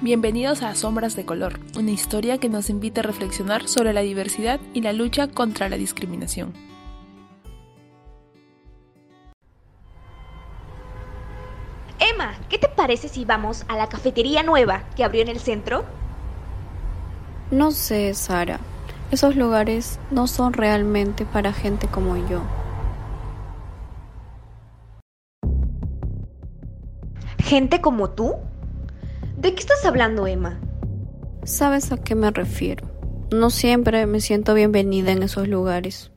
Bienvenidos a Sombras de Color, una historia que nos invita a reflexionar sobre la diversidad y la lucha contra la discriminación. Emma, ¿qué te parece si vamos a la cafetería nueva que abrió en el centro? No sé, Sara. Esos lugares no son realmente para gente como yo. ¿Gente como tú? ¿De qué estás hablando, Emma? ¿Sabes a qué me refiero? No siempre me siento bienvenida en esos lugares.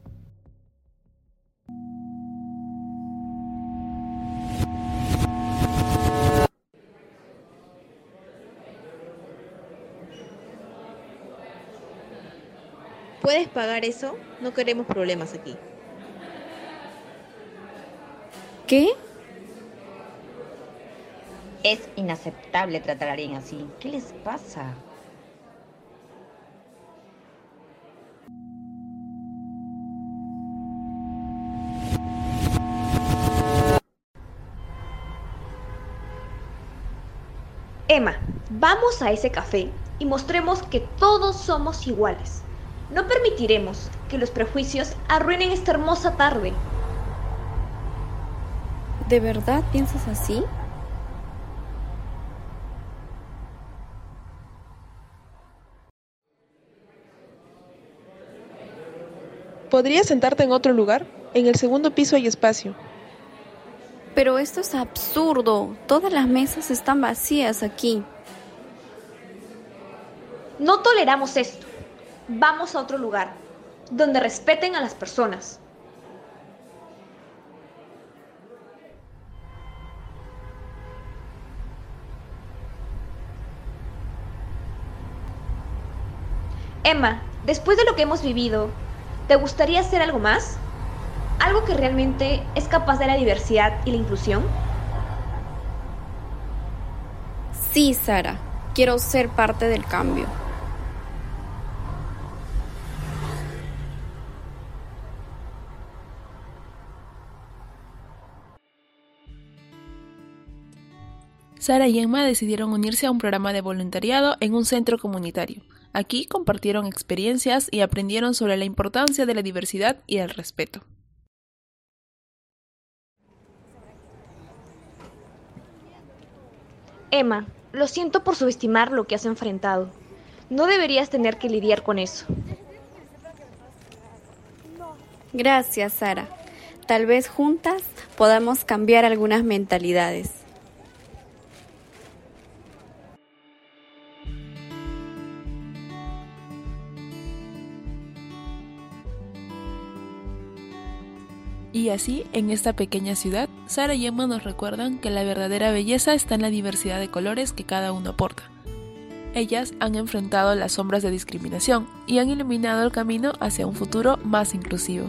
¿Puedes pagar eso? No queremos problemas aquí. ¿Qué? Es inaceptable tratar a alguien así. ¿Qué les pasa? Emma, vamos a ese café y mostremos que todos somos iguales. No permitiremos que los prejuicios arruinen esta hermosa tarde. ¿De verdad piensas así? ¿Podrías sentarte en otro lugar? En el segundo piso hay espacio. Pero esto es absurdo. Todas las mesas están vacías aquí. No toleramos esto. Vamos a otro lugar, donde respeten a las personas. Emma, después de lo que hemos vivido, ¿te gustaría hacer algo más? ¿Algo que realmente es capaz de la diversidad y la inclusión? Sí, Sara. Quiero ser parte del cambio. Sara y Emma decidieron unirse a un programa de voluntariado en un centro comunitario. Aquí compartieron experiencias y aprendieron sobre la importancia de la diversidad y el respeto. Emma, lo siento por subestimar lo que has enfrentado. No deberías tener que lidiar con eso. Gracias, Sara. Tal vez juntas podamos cambiar algunas mentalidades. Y así, en esta pequeña ciudad, Sara y Emma nos recuerdan que la verdadera belleza está en la diversidad de colores que cada uno aporta. Ellas han enfrentado las sombras de discriminación y han iluminado el camino hacia un futuro más inclusivo.